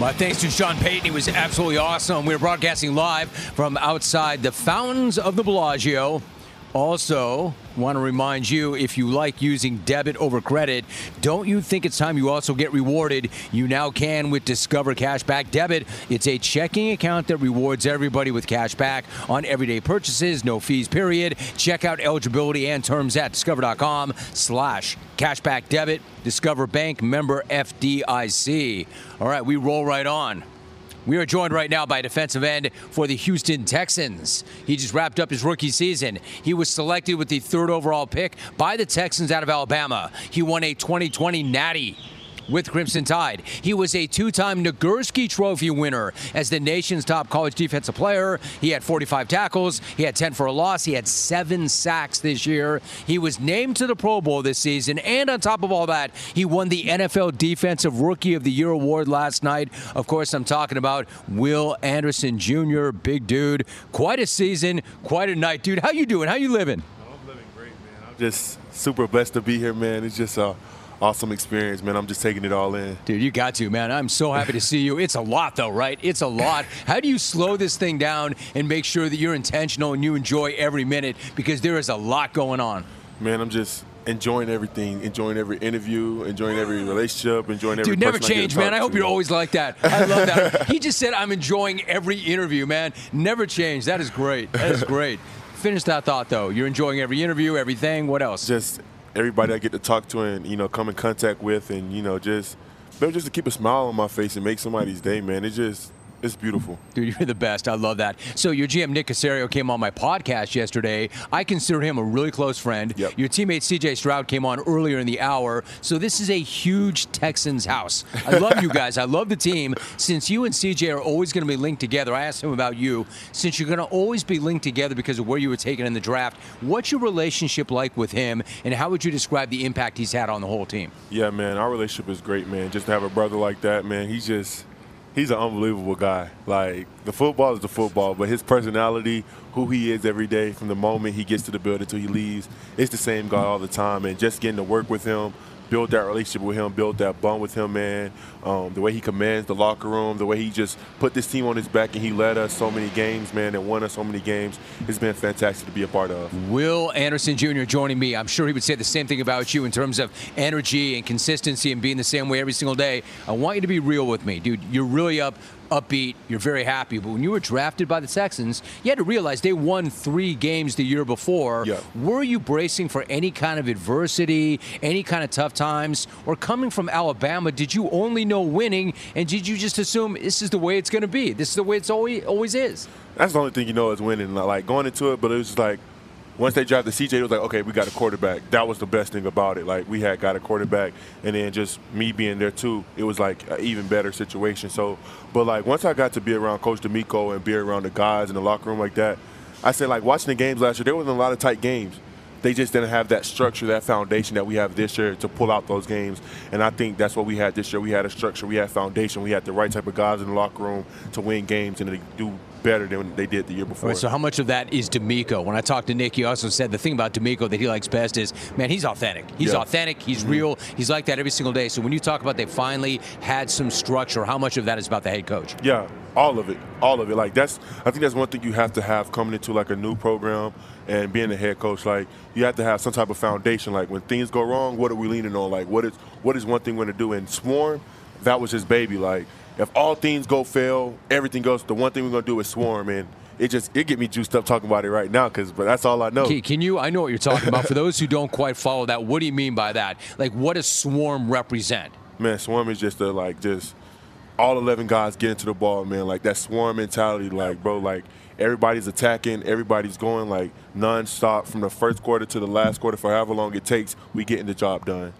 My thanks to Sean Payton. He was absolutely awesome. We are broadcasting live from outside the fountains of the Bellagio. Also, want to remind you if you like using debit over credit, don't you think it's time you also get rewarded? You now can with Discover Cashback Debit. It's a checking account that rewards everybody with cash back on everyday purchases, no fees, period. Check out eligibility and terms at discover.com slash cashback debit. Discover Bank member FDIC. All right, we roll right on. We are joined right now by defensive end for the Houston Texans. He just wrapped up his rookie season. He was selected with the third overall pick by the Texans out of Alabama. He won a 2020 Natty with Crimson Tide. He was a two time Nagurski Trophy winner as the nation's top college defensive player. He had 45 tackles, he had 10 for a loss, he had seven sacks this year. He was named to the Pro Bowl this season, and on top of all that, he won the NFL Defensive Rookie of the Year award last night. Of course, I'm talking about Will Anderson Jr., big dude. Quite a season, quite a night, dude. How you doing? How you living? I'm living great, man. I'm just super blessed to be here, man. It's just uh, awesome experience, man. I'm just taking it all in. Dude, you got to, man. I'm so happy to see you. It's a lot, though, right? It's a lot. How do you slow this thing down and make sure that you're intentional and you enjoy every minute because there is a lot going on? Man, I'm just enjoying everything, enjoying every interview, enjoying every relationship, enjoying every. Dude, never change, man. I hope to. you're always like that. I love that. he just said, "I'm enjoying every interview, man. Never change." That is great. That is great. Finish that thought, though. You're enjoying every interview, everything. What else? Just everybody I get to talk to and you know come in contact with, and you know just just to keep a smile on my face and make somebody's day, man. It just it's beautiful. Dude, you're the best. I love that. So your GM Nick Caserio came on my podcast yesterday. I consider him a really close friend. Yep. Your teammate CJ Stroud came on earlier in the hour. So this is a huge Texans house. I love you guys. I love the team. Since you and CJ are always going to be linked together, I asked him about you. Since you're going to always be linked together because of where you were taken in the draft, what's your relationship like with him, and how would you describe the impact he's had on the whole team? Yeah, man, our relationship is great, man. Just to have a brother like that, man. He's just he's an unbelievable guy. Like the football is the football, but his personality, who he is every day, from the moment he gets to the building till he leaves, it's the same guy all the time. And just getting to work with him, build that relationship with him, build that bond with him, man. Um, the way he commands the locker room, the way he just put this team on his back and he led us so many games, man, and won us so many games. It's been fantastic to be a part of. Will Anderson Jr. joining me. I'm sure he would say the same thing about you in terms of energy and consistency and being the same way every single day. I want you to be real with me, dude. You're really up upbeat, you're very happy. But when you were drafted by the Texans, you had to realize they won three games the year before. Yeah. Were you bracing for any kind of adversity, any kind of tough times? Or coming from Alabama, did you only know winning and did you just assume this is the way it's going to be? This is the way it's always, always is? That's the only thing you know is winning. Like going into it, but it was like once they drafted CJ, it was like, okay, we got a quarterback. That was the best thing about it. Like we had got a quarterback, and then just me being there too, it was like an even better situation. So, but like once I got to be around Coach DeMeco and be around the guys in the locker room like that, I said like watching the games last year, there wasn't a lot of tight games. They just didn't have that structure, that foundation that we have this year to pull out those games. And I think that's what we had this year. We had a structure, we had foundation, we had the right type of guys in the locker room to win games and to do better than they did the year before. Right, so how much of that is DeMeco? When I talked to Nick, he also said the thing about DeMeco that he likes best is, man, he's authentic. He's Yeah. authentic. He's Mm-hmm. real. He's like that every single day. So when you talk about they finally had some structure, how much of that is about the head coach? Yeah, all of it, all of it. Like that's, I think that's one thing you have to have coming into like a new program and being a head coach. Like you have to have some type of foundation. Like when things go wrong, what are we leaning on? Like what is what is one thing we're gonna do? And Swarm, that was his baby. Like if all things go fail, everything goes. The one thing we're gonna do is Swarm, and it just it get me juiced up talking about it right now because but that's all I know. Can, can you? I know what you're talking about. For those who don't quite follow that, what do you mean by that? Like, what does swarm represent? Man, swarm is just a like just all eleven guys get into the ball, man. Like that swarm mentality, like bro, like everybody's attacking, everybody's going like nonstop from the first quarter to the last quarter for however long it takes. We getting the job done.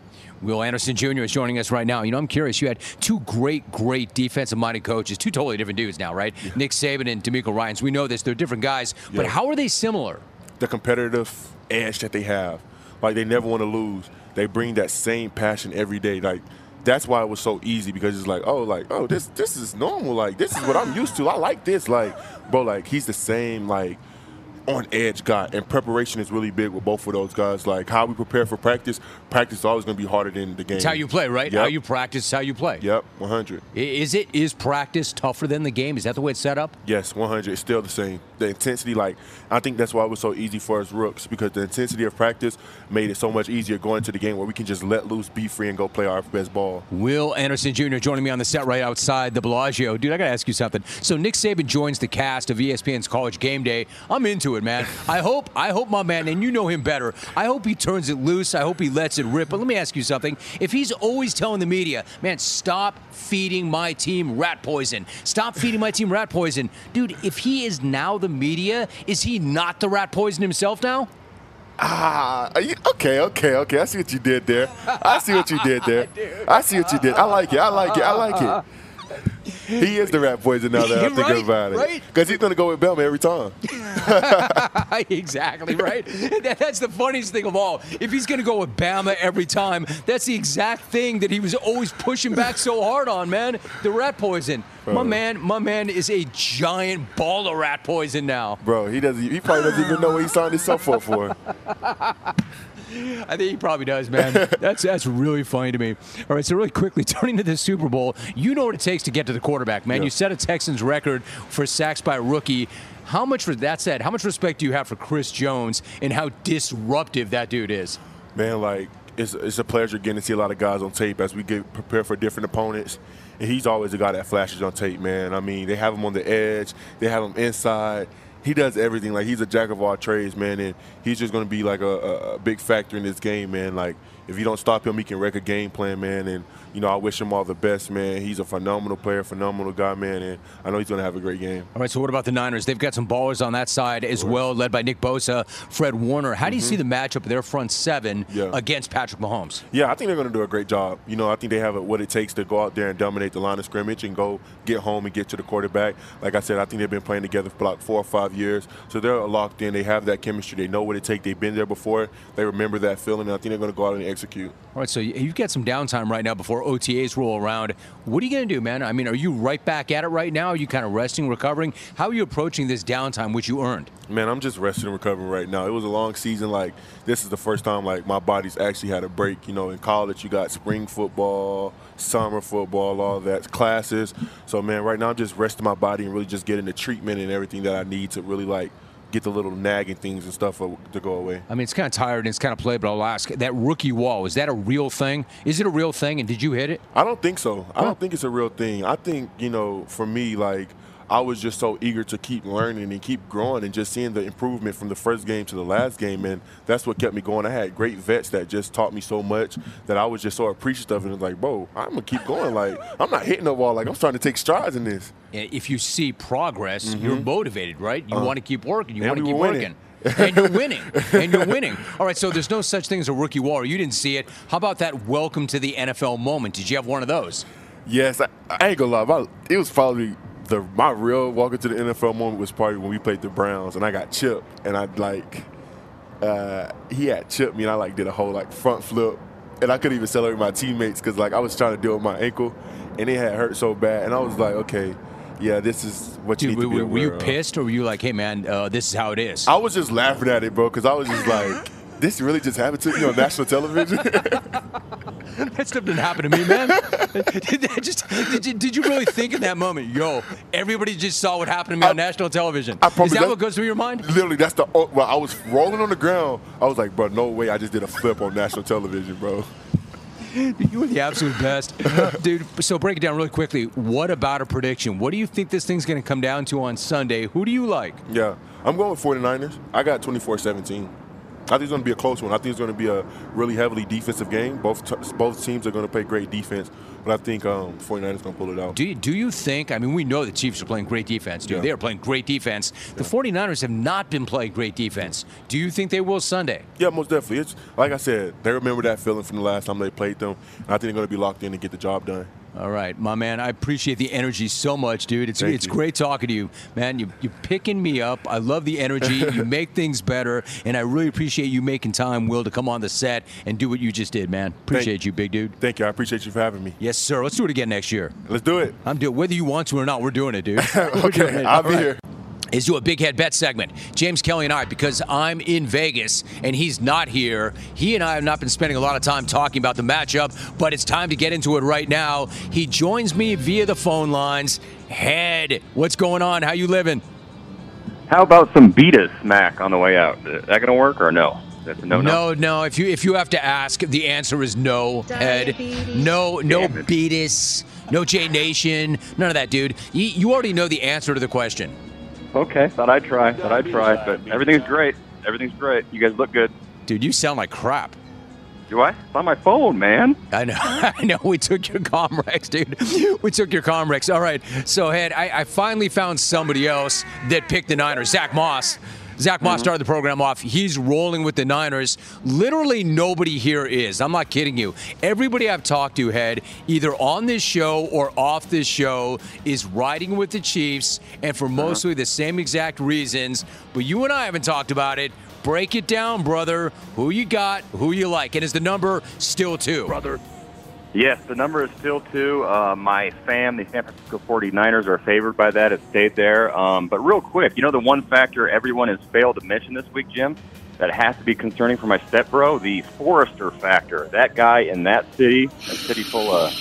Will Anderson Jr. is joining us right now. You know, I'm curious. You had two great, great defensive-minded coaches, two totally different dudes now, right? Nick Saban and DeMeco Ryans. We know this; they're different guys. But how are they similar? The competitive edge that they have, like they never want to lose. They bring that same passion every day. Like that's why it was so easy because it's like, oh, like oh, this this is normal. Like this is what I'm used to. I like this. Like bro, like he's the same like on edge guy, and preparation is really big with both of those guys. Like how we prepare for practice, practice is always going to be harder than the game. It's how you play, right? Yep. How you practice, how you play. Yep, 100. Is it is practice tougher than the game? Is that the way it's set up? Yes, 100. It's still the same. The intensity, like, I think that's why it was so easy for us rooks because the intensity of practice made it so much easier going to the game where we can just let loose, be free, and go play our best ball. Will Anderson Jr. joining me on the set right outside the Bellagio. Dude, I got to ask you something. So Nick Saban joins the cast of ESPN's College Game Day. I'm into it, man. I hope, I hope my man, and you know him better. I hope he turns it loose. I hope he lets it rip. But let me ask you something. If he's always telling the media, man, stop feeding my team rat poison. Stop feeding my team rat poison, dude. If he is now the media, is he not the rat poison himself now? Ah, you, okay, okay, okay. I see what you did there. I see what you did there. I see what you did. I like it. I like it. I like it. He is the rat poison now that I'm thinking Right, about it. right. Because he's going to go with Bama every time. exactly right. That- that's the funniest thing of all. If he's going to go with Bama every time, that's the exact thing that he was always pushing back so hard on, man. The rat poison. My man, my man is a giant ball of rat poison now. Bro, he doesn't. He probably doesn't even know what he signed himself up for. I think he probably does, man. That's that's really funny to me. All right, so really quickly, turning to the Super Bowl, you know what it takes to get to the quarterback, man. Yeah. You set a Texans record for sacks by a rookie. How much, for that said, how much respect do you have for Chris Jones and how disruptive that dude is? Man, like it's it's a pleasure getting to see a lot of guys on tape as we get prepared for different opponents. And he's always the guy that flashes on tape, man. I mean, they have him on the edge, they have him inside. He does everything. Like he's a jack of all trades, man, and he's just going to be like a, a, a big factor in this game, man. Like if you don't stop him, he can wreck a game plan, man. And you know, I wish him all the best, man. He's a phenomenal player, phenomenal guy, man, and I know he's going to have a great game. All right, so what about the Niners? They've got some ballers on that side as well, led by Nick Bosa, Fred Warner. How do you see the matchup of their front seven Mm-hmm. Yeah. against Patrick Mahomes? Yeah, I think they're going to do a great job. You know, I think they have what it takes to go out there and dominate the line of scrimmage and go get home and get to the quarterback. Like I said, I think they've been playing together for like four or five years, so they're locked in. They have that chemistry. They know what it takes. They've been there before. They remember that feeling. And I think they're going to go out and execute. All right, so you- you've got some downtime right now before OTAs roll around. What are you going to do, man? I mean, are you right back at it right now? Are you kind of resting, recovering? How are you approaching this downtime, which you earned? Man, I'm just resting and recovering right now. It was a long season. Like this is the first time like my body's actually had a break. You know, in college you got spring football, summer football, all that classes. So man, right now I'm just resting my body and really just getting the treatment and everything that I need to really like get the little nagging things and stuff to go away. I mean, it's kind of tired and it's kind of played, but I'll ask that rookie wall, is that a real thing? Is it a real thing? And did you hit it? I don't think so. I don't think it's a real thing. I think, you know, for me, like, I was just so eager to keep learning and keep growing and just seeing the improvement from the first game to the last game. And that's what kept me going. I had great vets that just taught me so much that I was just so appreciative And it. And like, bro, I'm going to keep going. Like, I'm not hitting the wall. Like, I'm trying to take strides in this. If you see progress, you're motivated, right? You Uh, want to keep working. You want to keep winning. working. and you're winning. And you're winning. All right, so there's no such thing as a rookie wall. You didn't see it. How about that welcome to the NFL moment? Did you have one of those? Yes, I, I ain't gonna lie. It was probably the my real walking to the NFL moment was probably when we played the Browns and I got chipped and I like uh, he had chipped me and I like did a whole like front flip and I couldn't even celebrate my teammates because like I was trying to deal with my ankle and it had hurt so bad and I was like, okay, yeah, this is what you Dude, need to were, be were you of. pissed or were you like, hey, man, uh, this is how it is? I was just laughing at it, bro, because I was just like, this really just happened to you on national television. that stuff didn't happen to me, man. did, just, did, you, did you really think in that moment, yo, everybody just saw what happened to me on national television? I Is promise that that- what goes through your mind? Literally, that's the. oh, Well, I was rolling on the ground. I was like, bro, no way. I just did a flip on national television, bro. You were the absolute best. Dude, so break it down really quickly. What about a prediction? What do you think this thing's going to come down to on Sunday? Who do you like? Yeah, I'm going with 49ers. I got 24-17. I think it's going to be a close one. I think it's going to be a really heavily defensive game. Both t- both teams are going to play great defense, but I think um, 49ers going to pull it out. Do you, do you think, I mean, we know the Chiefs are playing great defense, dude. Yeah. They are playing great defense. The 49ers have not been playing great defense. Do you think they will Sunday? Yeah, most definitely. It's like I said, they remember that feeling from the last time they played them, and I think they're going to be locked in to get the job done. All right, my man. I appreciate the energy so much, dude. It's Thank it's you. great talking to you, man. You you picking me up. I love the energy. you make things better, and I really appreciate you making time, Will, to come on the set and do what you just did, man. Appreciate you, big dude. Thank you. I appreciate you for having me. Yes, sir. Let's do it again next year. Let's do it. I'm doing whether you want to or not. We're doing it, dude. Okay, it. I'll All be right. here. Is do a big head bet segment. James Kelly and I, because I'm in Vegas and he's not here, he and I have not been spending a lot of time talking about the matchup, but it's time to get into it right now. He joins me via the phone lines. Head, what's going on? How you living? How about some beat us smack on the way out? Is that going to work or no? No, no, no. If you if you have to ask, the answer is no. Head, no, no Damn it. Beatus, no J Nation, none of that, dude. You, you already know the answer to the question. Okay, thought I'd try. Thought I'd try. But everything's great. Everything's great. You guys look good. Dude, you sound like crap. Do I? It's on my phone, man. I know. I know. We took your Comrex, dude. We took your Comrex. All right. So, Head, I, I finally found somebody else that picked the Niners. Zach Moss. Zach Moss mm-hmm. started the program off. He's rolling with the Niners. Literally nobody here is. I'm not kidding you. Everybody I've talked to, Head, either on this show or off this show, is riding with the Chiefs, and for mm-hmm. mostly the same exact reasons. But you and I haven't talked about it. Break it down, brother. Who you got? Who you like? And is the number still two? Brother. Yes, the number is still two. Uh, my fam, the San Francisco 49ers, are favored by that. It stayed there. Um, but real quick, you know the one factor everyone has failed to mention this week, Jim, that has to be concerning for my stepbro? The Forrester factor. That guy in that city, a city full of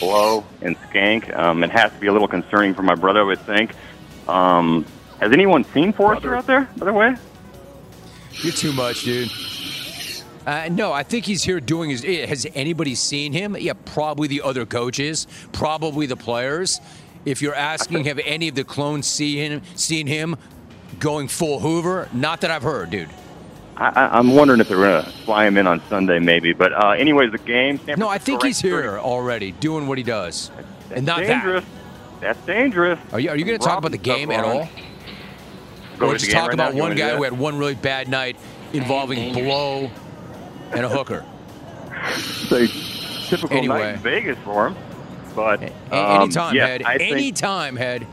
blow and skank, um, it has to be a little concerning for my brother, I would think. Um, has anyone seen Forrester out there, by the way? You're too much, dude. Uh, no, I think he's here doing his. eh, Has anybody seen him? Yeah, probably the other coaches, probably the players. If you're asking, have any of the clones seen him, seen him going full Hoover? Not that I've heard, dude. I, I- I'm wondering if they're going to fly him in on Sunday, maybe. But uh, anyways, the game. No, I think he's ranked here already, doing what he does, and not dangerous. That's dangerous. Are you Are you going to talk about the game at all, Go or just game talk right about now? One guy that? who had one really bad night involving blow and a hooker? A typical Anyway. night in Vegas for him. But um, anytime, yeah, head. I Anytime, head.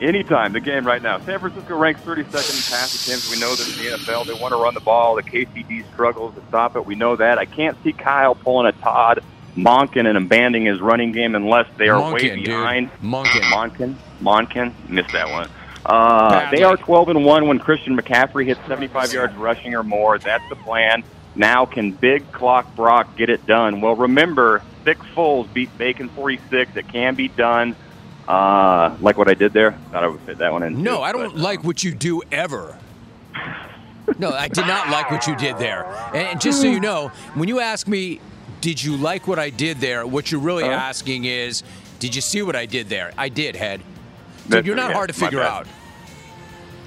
anytime the game right now. San Francisco ranks 32nd in pass attempts. We know this in the NFL. They want to run the ball. The KCD struggles to stop it. We know that. I can't see Kyle pulling a Todd Monken and abandoning his running game unless they are way Monken, dude. behind. Monken. Monken. Monken. Missed that one. Uh, they are 12 and 1 when Christian McCaffrey hits 75 yards rushing or more. That's the plan. Now, can Big Clock Brock get it done? Well, remember, Thick Foles beat Bacon 46. It can be done. Uh, like what I did there? Thought I would fit that one in. No, too, I don't but, like what you do ever. No, I did not like what you did there. And just so you know, when you ask me, did you like what I did there? What you're really Uh-huh. asking is, did you see what I did there? I did, head. Dude, you're not yeah, hard to figure out.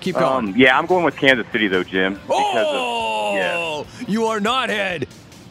Keep going. Um, yeah, I'm going with Kansas City though, Jim. Oh, of, you are not head.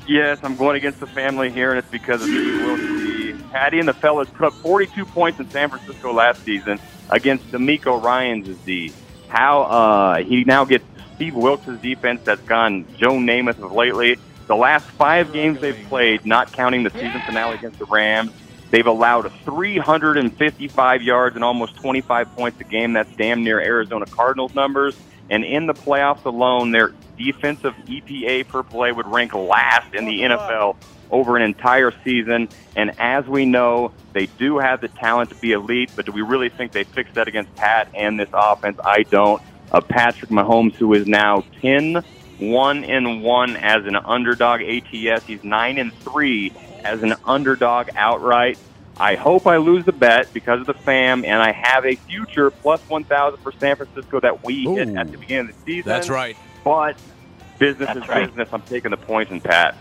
Yes, I'm going against the family here, and it's because of Wilks. Patty and the fellas put up 42 points in San Francisco last season against DeMeco Ryans' D. How uh, he now gets Steve Wilks' defense that's gone Joe Namath of lately. The last five games they've played, not counting the season finale against the Rams, they've allowed 355 yards and almost 25 points a game. That's damn near Arizona Cardinals numbers. And in the playoffs alone, their defensive EPA per play would rank last in the NFL over an entire season. And as we know, they do have the talent to be elite, but do we really think they fixed that against Pat and this offense? I don't. Uh, Patrick Mahomes, who is now 10 1 and 1 as an underdog ATS, he's 9 and 3 as an underdog outright. I hope I lose the bet because of the fam, and I have a future plus 1,000 for San Francisco that we hit Ooh. at the beginning of the season. That's right. But business That's is right. business. I'm taking the points and Pat.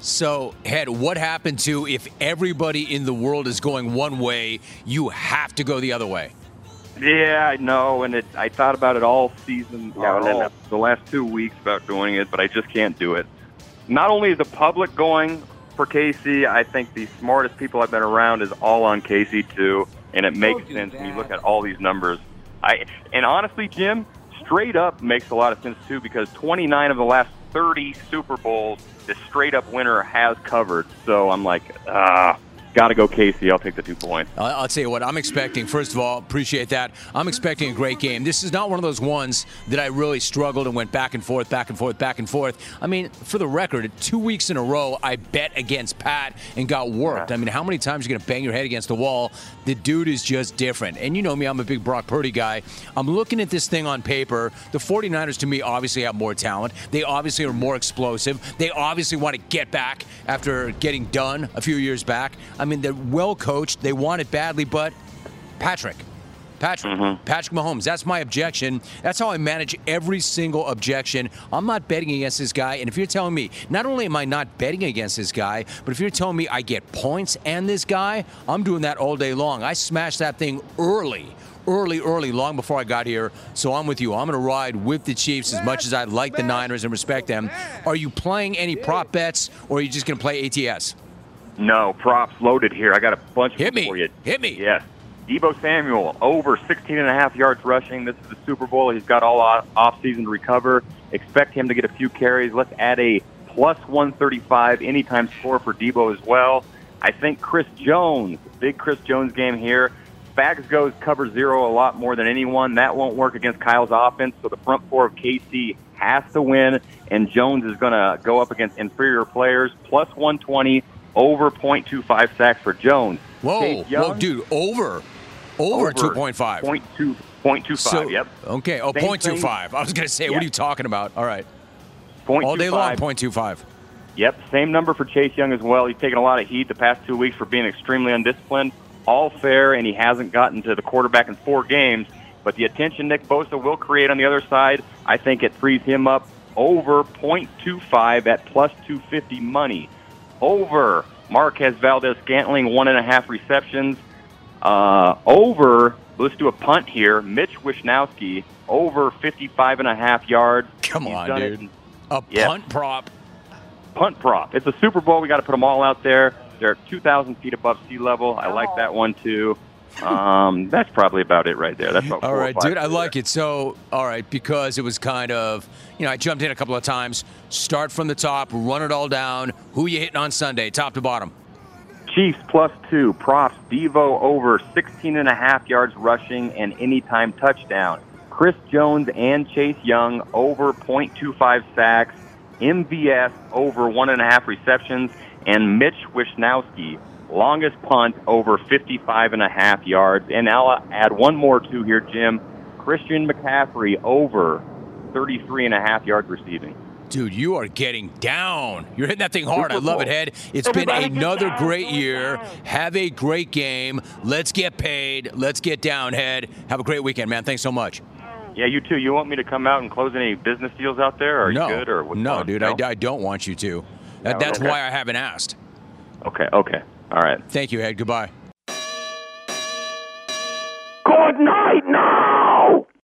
So, head, what happened to if everybody in the world is going one way, you have to go the other way? Yeah, I know, and it, I thought about it all season, Yeah, or all, the last two weeks about doing it, but I just can't do it. Not only is the public going for KC, I think the smartest people I've been around is all on Casey too, and it makes sense when you look at all these numbers. I and honestly, Jim, straight up makes a lot of sense too because 29 of the last 30 Super Bowls, the straight up winner has covered. So I'm like, ah, got to go KC. I'll take the two points. I'll, I'll tell you what, I'm expecting, first of all, appreciate that. I'm expecting a great game. This is not one of those ones that I really struggled and went back and forth, back and forth, back and forth. I mean, for the record, two weeks in a row, I bet against Pat and got worked. I mean, how many times are you going to bang your head against the wall? The dude is just different. And you know me, I'm a big Brock Purdy guy. I'm looking at this thing on paper. The 49ers, to me, obviously have more talent. They obviously are more explosive. They obviously want to get back after getting done a few years back. I mean, they're well coached. They want it badly, but Patrick. Patrick, mm-hmm. Patrick Mahomes. That's my objection. That's how I manage every single objection. I'm not betting against this guy. And if you're telling me, not only am I not betting against this guy, but if you're telling me I get points and this guy, I'm doing that all day long. I smashed that thing early, early, early, long before I got here. So I'm with you. I'm going to ride with the Chiefs as much as I like the Niners and respect them. Are you playing any prop bets, or are you just going to play ATS? No, props loaded here. I got a bunch Hit me. for you. Hit me. Yes. Deebo Samuel, over 16 and a half yards rushing. This is the Super Bowl. He's got all off- offseason to recover. Expect him to get a few carries. Let's add a plus 135 anytime score for Deebo as well. I think Chris Jones, big Chris Jones game here. Spags goes cover zero a lot more than anyone. That won't work against Kyle's offense. So the front four of KC has to win, and Jones is going to go up against inferior players. Plus 120, over 0.25 sacks for Jones. Whoa, Chase whoa, dude, over, over, 2.5. 0.2, 0.25, So, yep. Okay, oh, Same 0.25. thing. I was going to say, Yeah. what are you talking about? All right. 0.25. All day long, 0.25. Yep, same number for Chase Young as well. He's taken a lot of heat the past two weeks for being extremely undisciplined. All fair, and he hasn't gotten to the quarterback in four games. But the attention Nick Bosa will create on the other side, I think it frees him up over 0.25 at plus 250 money. Over Marquez Valdes-Scantling, one and a half receptions. Uh, over, let's do a punt here. Mitch Wishnowsky, over 55 and a half yards. Come He's on, done it dude. A Yeah. punt prop. punt prop. It's a Super Bowl. We got to put them all out there. They're 2,000 feet above sea level. I like that one too. Um, that's probably about it right there. That's All right, dude, I like it. So, all right, because it was kind of, you know, I jumped in a couple of times. Start from the top, run it all down. Who you hitting on Sunday, top to bottom? Chiefs plus two. Props. Deebo over 16 and a half yards rushing and anytime touchdown. Chris Jones and Chase Young over 0.25 sacks. MVS over one and a half receptions. And Mitch Wishnowsky, longest punt over 55 and a half yards. And I'll uh, add one more to here, Jim. Christian McCaffrey over 33 and a half yards receiving. Dude, you are getting down. You're hitting that thing hard. I love it, Head. It's been another great year. Have a great game. Let's get paid. Let's get down, Head. Have a great weekend, man. Thanks so much. Yeah, you too. You want me to come out and close any business deals out there? Or are no, good? Or what's no, going- dude, I, I don't want you to. That, No, that's okay. why I haven't asked. Okay, okay. All right. Thank you, Ed. Goodbye. Good night, now.